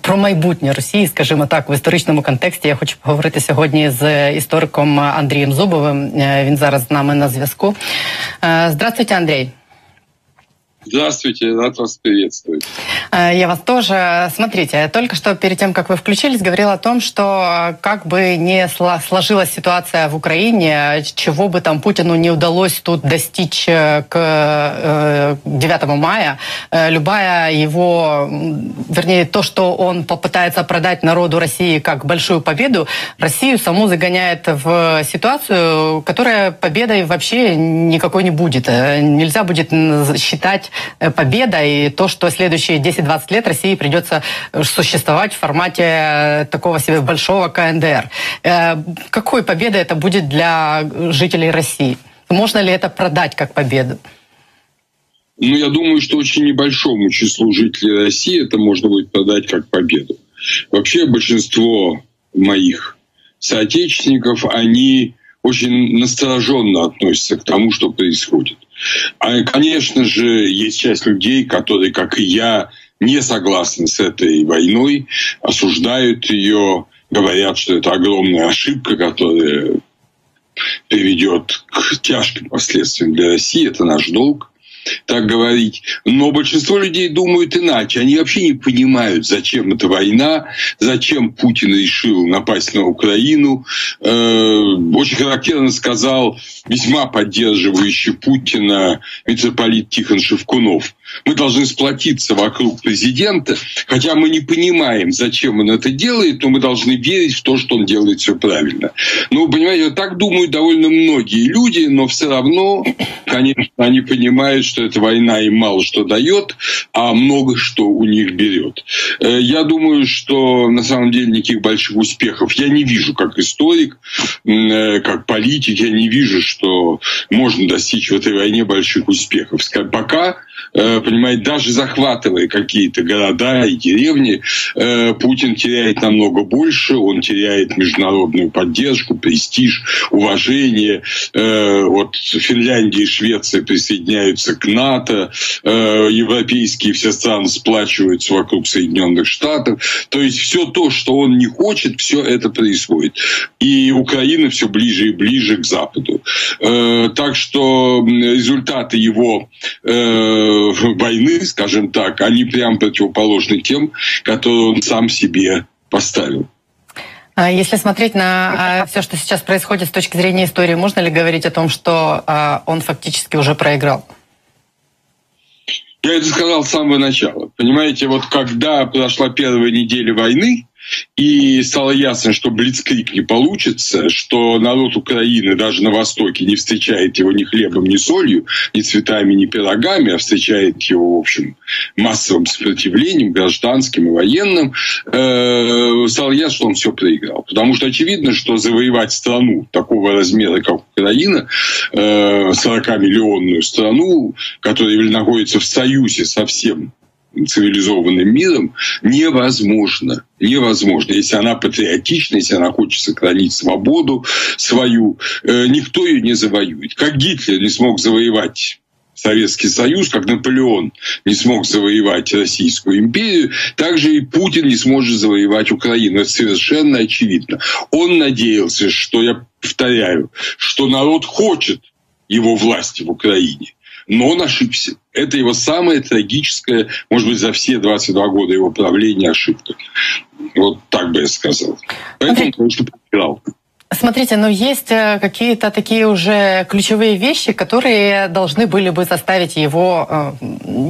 про майбутнє Росії, скажімо так, в історичному контексті. Я хочу поговорити сьогодні з істориком Андрієм Зубовим. Він зараз з нами на зв'язку. Здравствуйте, Андрій. Здравствуйте, рад вас приветствовать. Э, я вас тоже. Смотрите, только что перед тем, как вы включились, говорил о том, что как бы не сложилась ситуация в Украине, чего бы там Путину не удалось тут достичь э, к 9 э, мая, любая его, вернее, то, что он попытается продать народу России как большую победу, Россию саму загоняет в ситуацию, которая победой вообще никакой не будет. Нельзя будет считать Э, победа и то, что следующие 10-20 лет России придется существовать в формате э, такого себе большого КНДР. Э, какой победой это будет для жителей России? Можно ли это продать как победу? Ну, я думаю, что очень небольшому числу жителей России это можно будет продать как победу. Вообще большинство моих соотечественников, они очень настороженно относятся к тому, что происходит. А, конечно же, есть часть людей, которые, как и я, не согласны с этой войной, осуждают ее, говорят, что это огромная ошибка, которая приведет к тяжким последствиям для России. Это наш долг так говорить. Но большинство людей думают иначе. Они вообще не понимают, зачем эта война, зачем Путин решил напасть на Украину. Э, очень характерно сказал весьма поддерживающий Путина митрополит Тихон Шевкунов. Мы должны сплотиться вокруг президента, хотя мы не понимаем, зачем он это делает, но мы должны верить в то, что он делает все правильно. Ну, понимаете, так думают довольно многие люди, но все равно, конечно, они понимают, что эта война им мало что дает, а много что у них берет. Э, я думаю, что на самом деле никаких больших успехов я не вижу как историк, э, как политик, я не вижу, что можно достичь в этой войне больших успехов. Пока Э, понимаете, даже захватывая какие-то города и деревни, э, Путин теряет намного больше, он теряет международную поддержку, престиж, уважение. Э, вот Финляндия и Швеция присоединяются к НАТО, европейские все страны сплачиваются вокруг Соединенных Штатов. То есть все то, что он не хочет, все это происходит. И Украина все ближе и ближе к Западу. Так что результаты его войны, скажем так, они прям противоположны тем, которые он сам себе поставил. А если смотреть на а, все, что сейчас происходит с точки зрения истории, можно ли говорить о том, что а, он фактически уже проиграл? Я это сказал с самого начала. Понимаете, вот когда прошла первая неделя войны, и стало ясно, что Блицкрик не получится, что народ Украины даже на Востоке не встречает его ни хлебом, ни солью, ни цветами, ни пирогами, а встречает его, в общем, массовым сопротивлением, гражданским и военным, э, стало ясно, что он все проиграл. Потому что очевидно, что завоевать страну такого размера, как Украина, э, 40-миллионную страну, которая находится в союзе со всем цивилизованным миром невозможно. Невозможно. Если она патриотична, если она хочет сохранить свободу свою, э, никто ее не завоюет. Как Гитлер не смог завоевать Советский Союз, как Наполеон не смог завоевать Российскую империю, также и Путин не сможет завоевать Украину. Это совершенно очевидно. Он надеялся, что, я повторяю, что народ хочет его власти в Украине но он ошибся. Это его самая трагическая, может быть, за все 22 года его правления ошибка. Вот так бы я сказал. Поэтому он, конечно, проиграл. Смотрите, но есть э, какие-то такие уже ключевые вещи, которые должны были бы заставить его, э,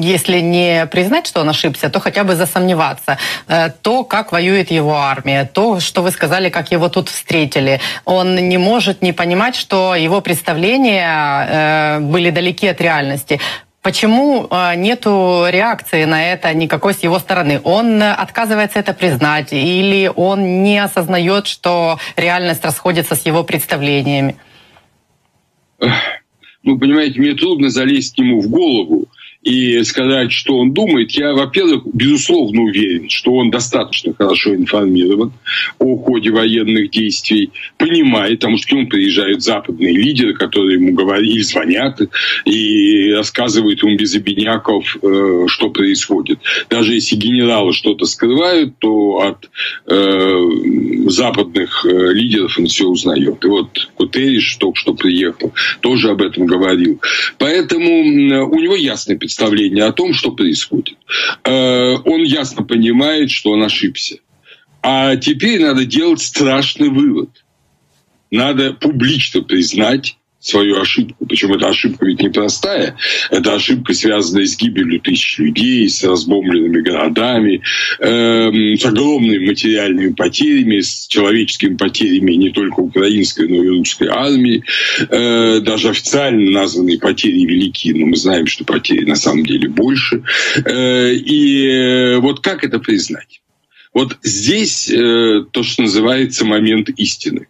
если не признать, что он ошибся, то хотя бы засомневаться. Э, то, как воюет его армия, то, что вы сказали, как его тут встретили. Он не может не понимать, что его представления были далеки от реальности. Почему э, нету реакции на это никакой с его стороны? Он отказывается это признать или он не осознает, что реальность расходится с его представлениями? Ну, понимаете, мне трудно залезть ему в голову и сказать, что он думает, я, во-первых, безусловно уверен, что он достаточно хорошо информирован о ходе военных действий, понимает, потому что к нему приезжают западные лидеры, которые ему говорили, звонят и рассказывают ему без обиняков, э, что происходит. Даже если генералы что-то скрывают, то от э, западных э, лидеров он все узнает. И вот Гутерриш только что приехал, тоже об этом говорил. Поэтому у него ясное представление о том, что происходит. Э, он ясно понимает, что он ошибся. А теперь надо делать страшный вывод. Надо публично признать свою ошибку. Причем эта ошибка ведь непростая. Это ошибка, связанная с гибелью тысяч людей, с разбомбленными городами, э, с огромными материальными потерями, с человеческими потерями не только украинской, но и русской армии. Э, даже официально названные потери велики, но мы знаем, что потери на самом деле больше. Э, и э, вот как это признать? Вот здесь э, то, что называется момент истины.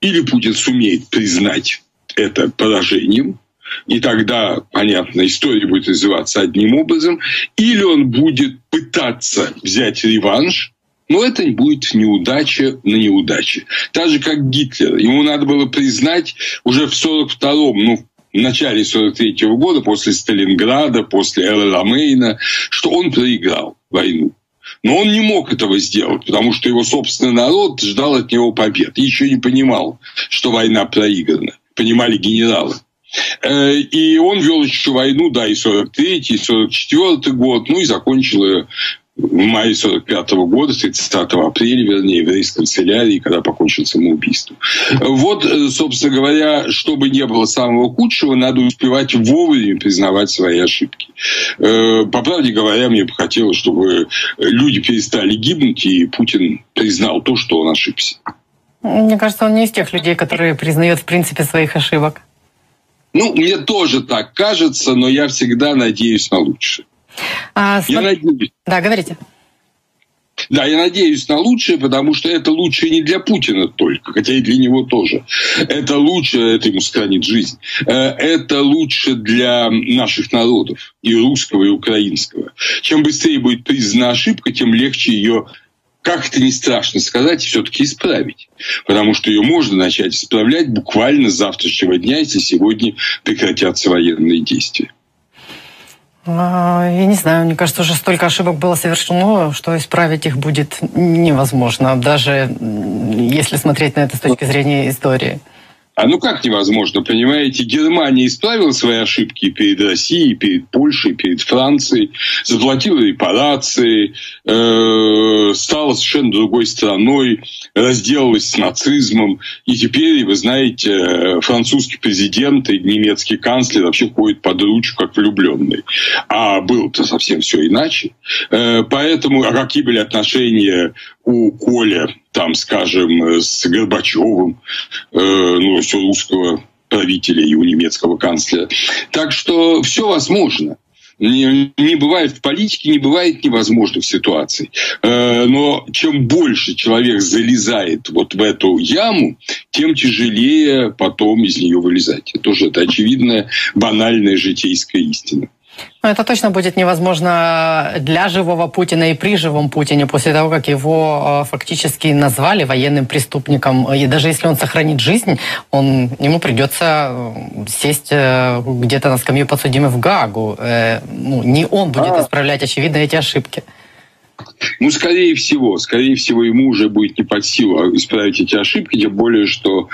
Или Путин сумеет признать это поражением, и тогда, понятно, история будет развиваться одним образом, или он будет пытаться взять реванш, но это будет неудача на неудаче. Так же, как Гитлер. Ему надо было признать уже в 42-м, ну, в начале 43 -го года, после Сталинграда, после Ламейна, что он проиграл войну. Но он не мог этого сделать, потому что его собственный народ ждал от него побед. И еще не понимал, что война проиграна. Понимали генералы. Э, и он вел еще войну, да, и 43-й, и 44-й год, ну и закончил ее в мае 45 -го года, 30 апреля, вернее, в рейс-канцелярии, когда покончил самоубийством. Вот, э, собственно говоря, чтобы не было самого худшего, надо успевать вовремя признавать свои ошибки. Э, по правде говоря, мне бы хотелось, чтобы люди перестали гибнуть, и Путин признал то, что он ошибся. Мне кажется, он не из тех людей, которые признают в принципе своих ошибок. Ну, мне тоже так кажется, но я всегда надеюсь на лучшее. А, я надеюсь. Да, говорите. Да, я надеюсь на лучшее, потому что это лучшее не для Путина только, хотя и для него тоже. Это лучше, это ему сохранит жизнь. Э, это лучше для наших народов, и русского, и украинского. Чем быстрее будет признана ошибка, тем легче ее как это не страшно сказать, все-таки исправить. Потому что ее можно начать исправлять буквально с завтрашнего дня, если сегодня прекратятся военные действия. А, я не знаю, мне кажется, уже столько ошибок было совершено, что исправить их будет невозможно, даже если смотреть на это с точки зрения истории. А ну как невозможно, понимаете? Германия исправила свои ошибки перед Россией, перед Польшей, перед Францией, заплатила репарации, э, стала совершенно другой страной, разделалась с нацизмом. И теперь, вы знаете, французский президент и немецкий канцлер вообще ходят под ручку как влюбленные. А было-то совсем все иначе. Э, поэтому, а какие были отношения у Коля, там, скажем, с Горбачевым, э, ну, все русского правителя и у немецкого канцлера. Так что все возможно. Не, не бывает в политике, не бывает невозможных ситуаций. Э, но чем больше человек залезает вот в эту яму, тем тяжелее потом из нее вылезать. Это тоже это очевидная банальная житейская истина. Ну, это точно будет невозможно для живого Путина и при живом Путине после того, как его э, фактически назвали военным преступником. И даже если он сохранит жизнь, он, ему придется э, сесть э, где-то на скамью подсудимых в Гаагу. Ну, не он будет а... исправлять, очевидно, эти ошибки. Ну, скорее всего, скорее всего, ему уже будет не под силу исправить эти ошибки, тем более, что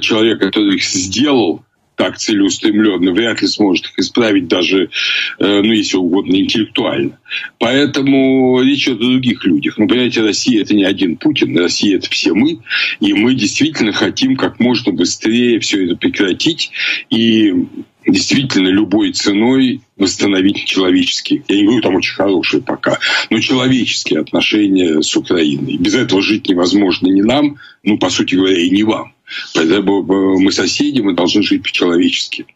человек, который их сделал, так целеустремленно, вряд ли сможет их исправить даже, э, ну, если угодно, интеллектуально. Поэтому речь идет о других людях. Ну, понимаете, Россия – это не один Путин, Россия – это все мы, и мы действительно хотим как можно быстрее все это прекратить и действительно любой ценой восстановить человеческие, я не говорю там очень хорошие пока, но человеческие отношения с Украиной. Без этого жить невозможно ни нам, ну, по сути говоря, и не вам. Поэтому мы соседи, мы должны жить по-человечески.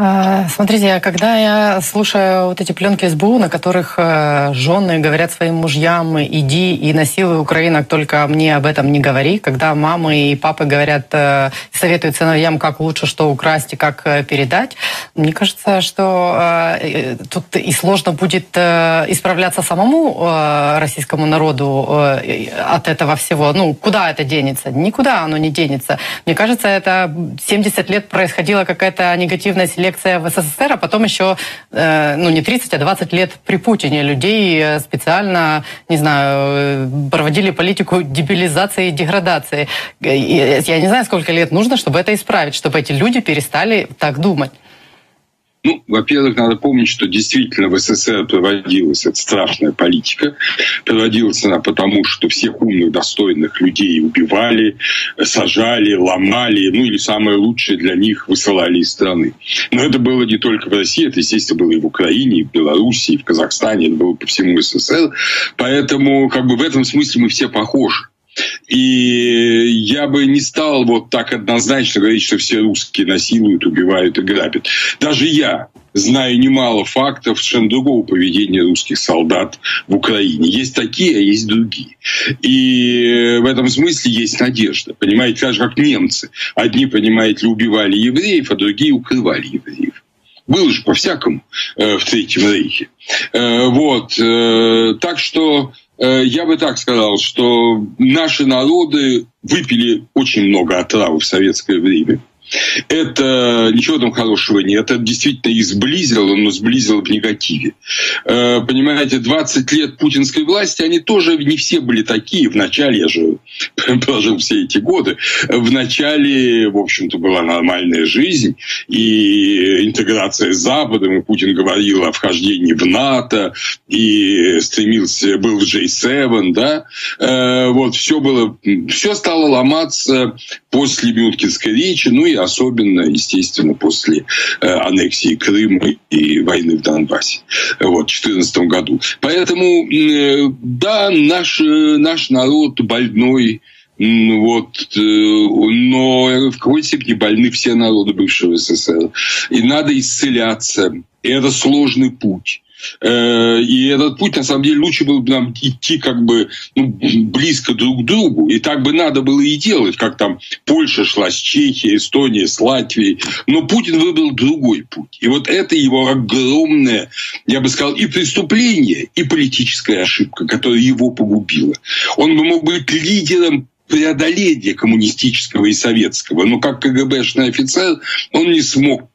А, смотрите, когда я слушаю вот эти пленки СБУ, на которых э, жены говорят своим мужьям «иди и насилуй украинок, только мне об этом не говори», когда мамы и папы говорят, э, советуют сыновьям, как лучше что украсть и как э, передать, мне кажется, что тут и сложно будет исправляться самому российскому народу от этого всего. Ну, куда это денется? Никуда оно не денется. Мне кажется, это 70 лет происходила какая-то негативная селекция лекция в СССР, а потом еще, э, ну не 30, а 20 лет при Путине людей э, специально, не знаю, э, проводили политику дебилизации и деградации. Я не знаю, сколько лет нужно, чтобы это исправить, чтобы эти люди перестали так думать. Ну, во-первых, надо помнить, что действительно в СССР проводилась эта страшная политика. Проводилась она потому, что всех умных, достойных людей убивали, сажали, ломали, ну или самое лучшее для них высылали из страны. Но это было не только в России, это, естественно, было и в Украине, и в Беларуси, и в Казахстане, это было по всему СССР. Поэтому как бы в этом смысле мы все похожи. И я бы не стал вот так однозначно говорить, что все русские насилуют, убивают и грабят. Даже я знаю немало фактов совершенно другого поведения русских солдат в Украине. Есть такие, а есть другие. И в этом смысле есть надежда. Понимаете, так же, как немцы. Одни, понимаете ли, убивали евреев, а другие укрывали евреев. Было же по-всякому э, в Третьем Рейхе. Э, вот. Э, так что я бы так сказал, что наши народы выпили очень много отравы в советское время. Это ничего там хорошего нет. Это действительно и сблизило, но сблизило в негативе. Э, понимаете, 20 лет путинской власти, они тоже не все были такие. Вначале, я же прожил все эти годы, в начале, в общем-то, была нормальная жизнь и интеграция с Западом, и Путин говорил о вхождении в НАТО, и стремился, был в J7, да, э, вот, все было, все стало ломаться после Мюнхенской речи, ну и особенно, естественно, после э, аннексии Крыма и войны в Донбассе вот, в 2014 году. Поэтому, э, да, наш, наш народ больной, вот, э, но в какой-то степени больны все народы бывшего СССР. И надо исцеляться. И это сложный путь. Э, и этот путь, на самом деле, лучше было бы нам идти как бы ну, близко друг к другу. И так бы надо было и делать, как там Польша шла с Чехией, Эстонией, с Латвией. Но Путин выбрал другой путь. И вот это его огромное, я бы сказал, и преступление, и политическая ошибка, которая его погубила. Он бы мог быть лидером преодоления коммунистического и советского. Но как КГБшный офицер он не смог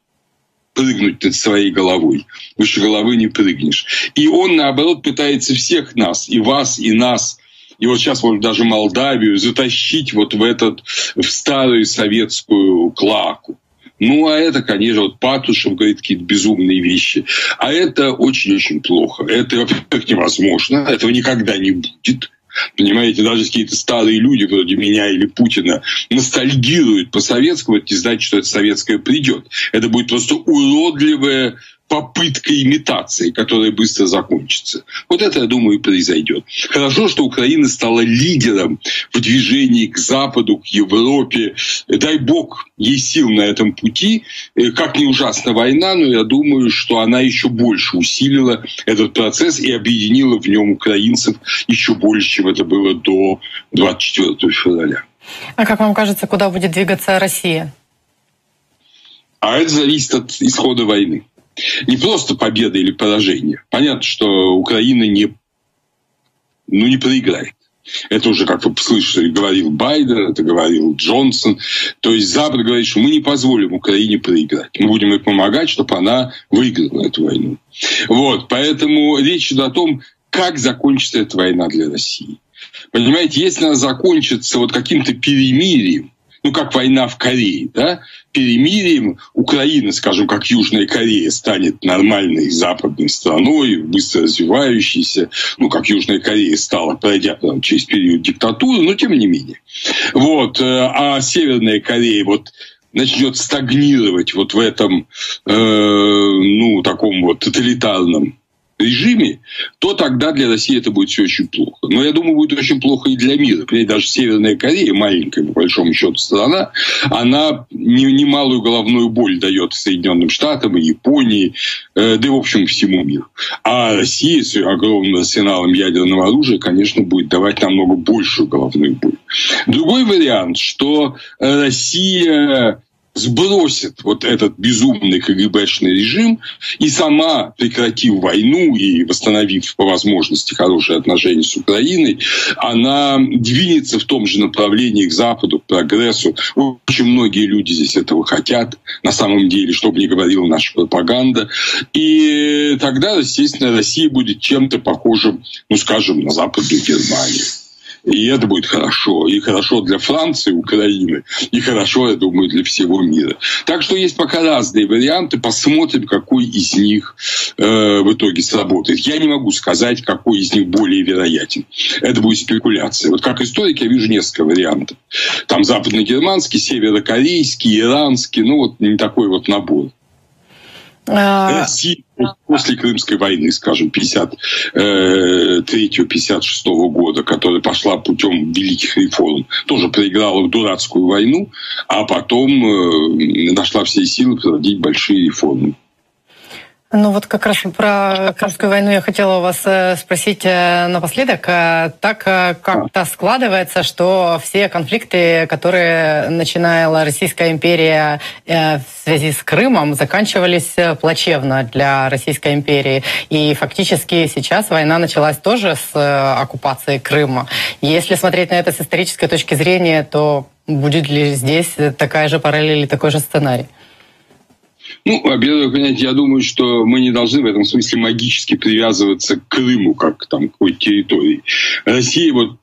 прыгнуть над своей головой. Выше головы не прыгнешь. И он, наоборот, пытается всех нас, и вас, и нас, и вот сейчас, может, даже Молдавию затащить вот в этот, в старую советскую клаку. Ну, а это, конечно, вот Патушев говорит какие-то безумные вещи. А это очень-очень плохо. Это, во-первых, невозможно. Этого никогда не будет. Понимаете, даже какие-то старые люди вроде меня или Путина ностальгируют по советскому, это не значит, что это советское придет. Это будет просто уродливое попытка имитации, которая быстро закончится. Вот это, я думаю, и произойдет. Хорошо, что Украина стала лидером в движении к Западу, к Европе. Дай бог ей сил на этом пути. Э, как ни ужасна война, но я думаю, что она еще больше усилила этот процесс и объединила в нем украинцев еще больше, чем это было до 24 февраля. А как вам кажется, куда будет двигаться Россия? А это зависит от исхода войны не просто победа или поражение. Понятно, что Украина не, ну, не проиграет. Это уже, как вы слышали, говорил Байден, это говорил Джонсон. То есть Запад говорит, что мы не позволим Украине проиграть. Мы будем ей помогать, чтобы она выиграла эту войну. Вот, поэтому речь идет о том, как закончится эта война для России. Понимаете, если она закончится вот каким-то перемирием, ну, как война в Корее, да, перемирием Украина, скажем, как Южная Корея, станет нормальной западной страной, быстро развивающейся, ну, как Южная Корея стала, пройдя там, через период диктатуры, но тем не менее. Вот. Э, а Северная Корея вот начнет стагнировать вот в этом, э, ну, таком вот тоталитарном режиме, то тогда для России это будет все очень плохо. Но я думаю, будет очень плохо и для мира. Понимаете, даже Северная Корея, маленькая, по большому счету, страна, она немалую головную боль дает Соединенным Штатам и Японии, э, да и, в общем, всему миру. А Россия с огромным арсеналом ядерного оружия, конечно, будет давать намного большую головную боль. Другой вариант, что Россия сбросит вот этот безумный КГБшный режим и сама, прекратив войну и восстановив по возможности хорошие отношения с Украиной, она двинется в том же направлении к Западу, к прогрессу. Очень многие люди здесь этого хотят, на самом деле, чтобы не говорила наша пропаганда. И тогда, естественно, Россия будет чем-то похожим, ну, скажем, на Западную Германию. И это будет хорошо. И хорошо для Франции, Украины, и хорошо, я думаю, для всего мира. Так что есть пока разные варианты. Посмотрим, какой из них э, в итоге сработает. Я не могу сказать, какой из них более вероятен. Это будет спекуляция. Вот как историк я вижу несколько вариантов. Там западно-германский, северокорейский, иранский. Ну, вот не такой вот набор. А, Россия после Крымской войны, скажем, 53-56 года, которая пошла путем великих реформ, тоже проиграла в дурацкую войну, а потом э, нашла все силы проводить большие реформы. Ну вот как раз про Крымскую войну я хотела у вас э, спросить э, напоследок. Э, так как-то складывается, что все конфликты, которые начинала Российская империя в связи с Крымом, заканчивались плачевно для Российской империи. И фактически сейчас война началась тоже с оккупации Крыма. Если смотреть на это с исторической точки зрения, то будет ли здесь такая же параллель или такой же сценарий? Ну, во-первых, понимаете, я думаю, что мы не должны в этом смысле магически привязываться к Крыму, как там, к какой-то территории. Россия вот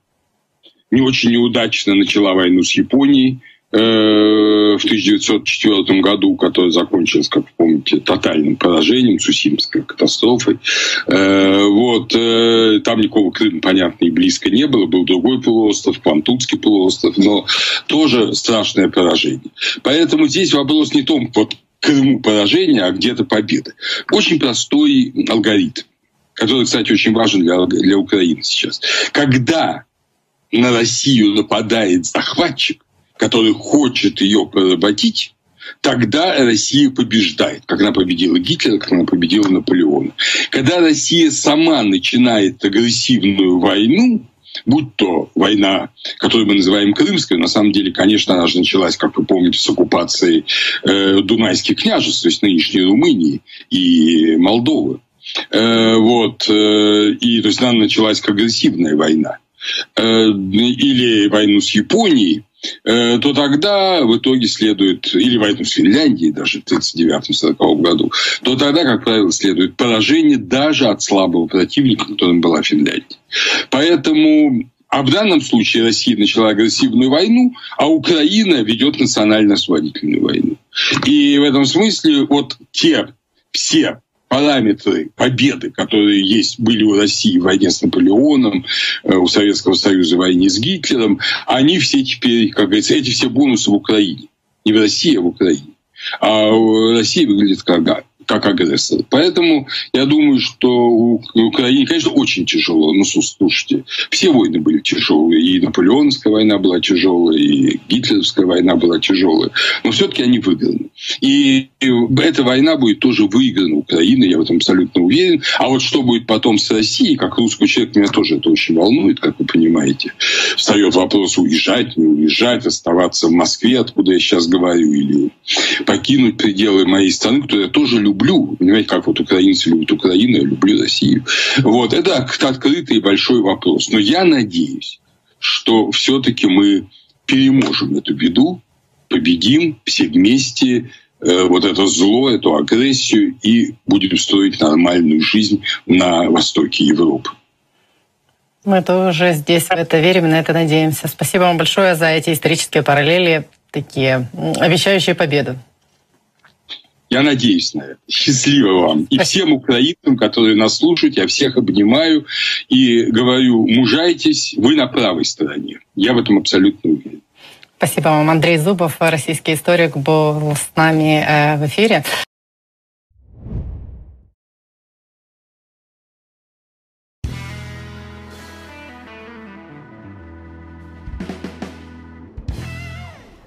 не очень неудачно начала войну с Японией э, в 1904 году, которая закончилась, как вы помните, тотальным поражением, Сусимской катастрофой. Э, вот, э, там никакого Крыма, понятно, и близко не было. Был другой полуостров, Пантунский полуостров, но тоже страшное поражение. Поэтому здесь вопрос не в том, вот Крыму поражение, а где-то победа. Очень простой алгоритм, который, кстати, очень важен для, для Украины сейчас. Когда на Россию нападает захватчик, который хочет ее поработить, тогда Россия побеждает, как она победила Гитлера, как она победила Наполеона. Когда Россия сама начинает агрессивную войну, будь то война, которую мы называем Крымской, на самом деле, конечно, она же началась, как вы помните, с оккупации э, Дунайских княжеств, то есть нынешней Румынии и Молдовы. Э, вот, э, и то есть она началась как агрессивная война. Э, или войну с Японией, Э, то тогда в итоге следует, или войну с Финляндией даже в 1939-1940 году, то тогда, как правило, следует поражение даже от слабого противника, которым была Финляндия. Поэтому а в данном случае Россия начала агрессивную войну, а Украина ведет национально-освободительную войну. И в этом смысле вот те все параметры победы, которые есть, были у России в войне с Наполеоном, э, у Советского Союза в войне с Гитлером, они все теперь, как говорится, эти все бонусы в Украине. Не в России, а в Украине. А Россия выглядит как как агрессор. Поэтому я думаю, что у Украине, конечно, очень тяжело. Ну, слушайте, все войны были тяжелые. И Наполеоновская война была тяжелая, и Гитлеровская война была тяжелая. Но все-таки они выиграны. И эта война будет тоже выиграна Украиной, я в этом абсолютно уверен. А вот что будет потом с Россией, как русский человек, меня тоже это очень волнует, как вы понимаете. Встает вопрос, уезжать, не уезжать, оставаться в Москве, откуда я сейчас говорю, или покинуть пределы моей страны, которую я тоже люблю люблю. Понимаете, как вот украинцы любят Украину, я люблю Россию. Вот, это открытый большой вопрос. Но я надеюсь, что все-таки мы переможем эту беду, победим все вместе э, вот это зло, эту агрессию и будем строить нормальную жизнь на востоке Европы. Мы тоже здесь в это верим на это надеемся. Спасибо вам большое за эти исторические параллели, такие обещающие победу. Я надеюсь на это. Счастливо вам. И всем украинцам, которые нас слушают, я всех обнимаю и говорю, мужайтесь, вы на правой стороне. Я в этом абсолютно уверен. Спасибо вам. Андрей Зубов, российский историк, был с нами э, в эфире.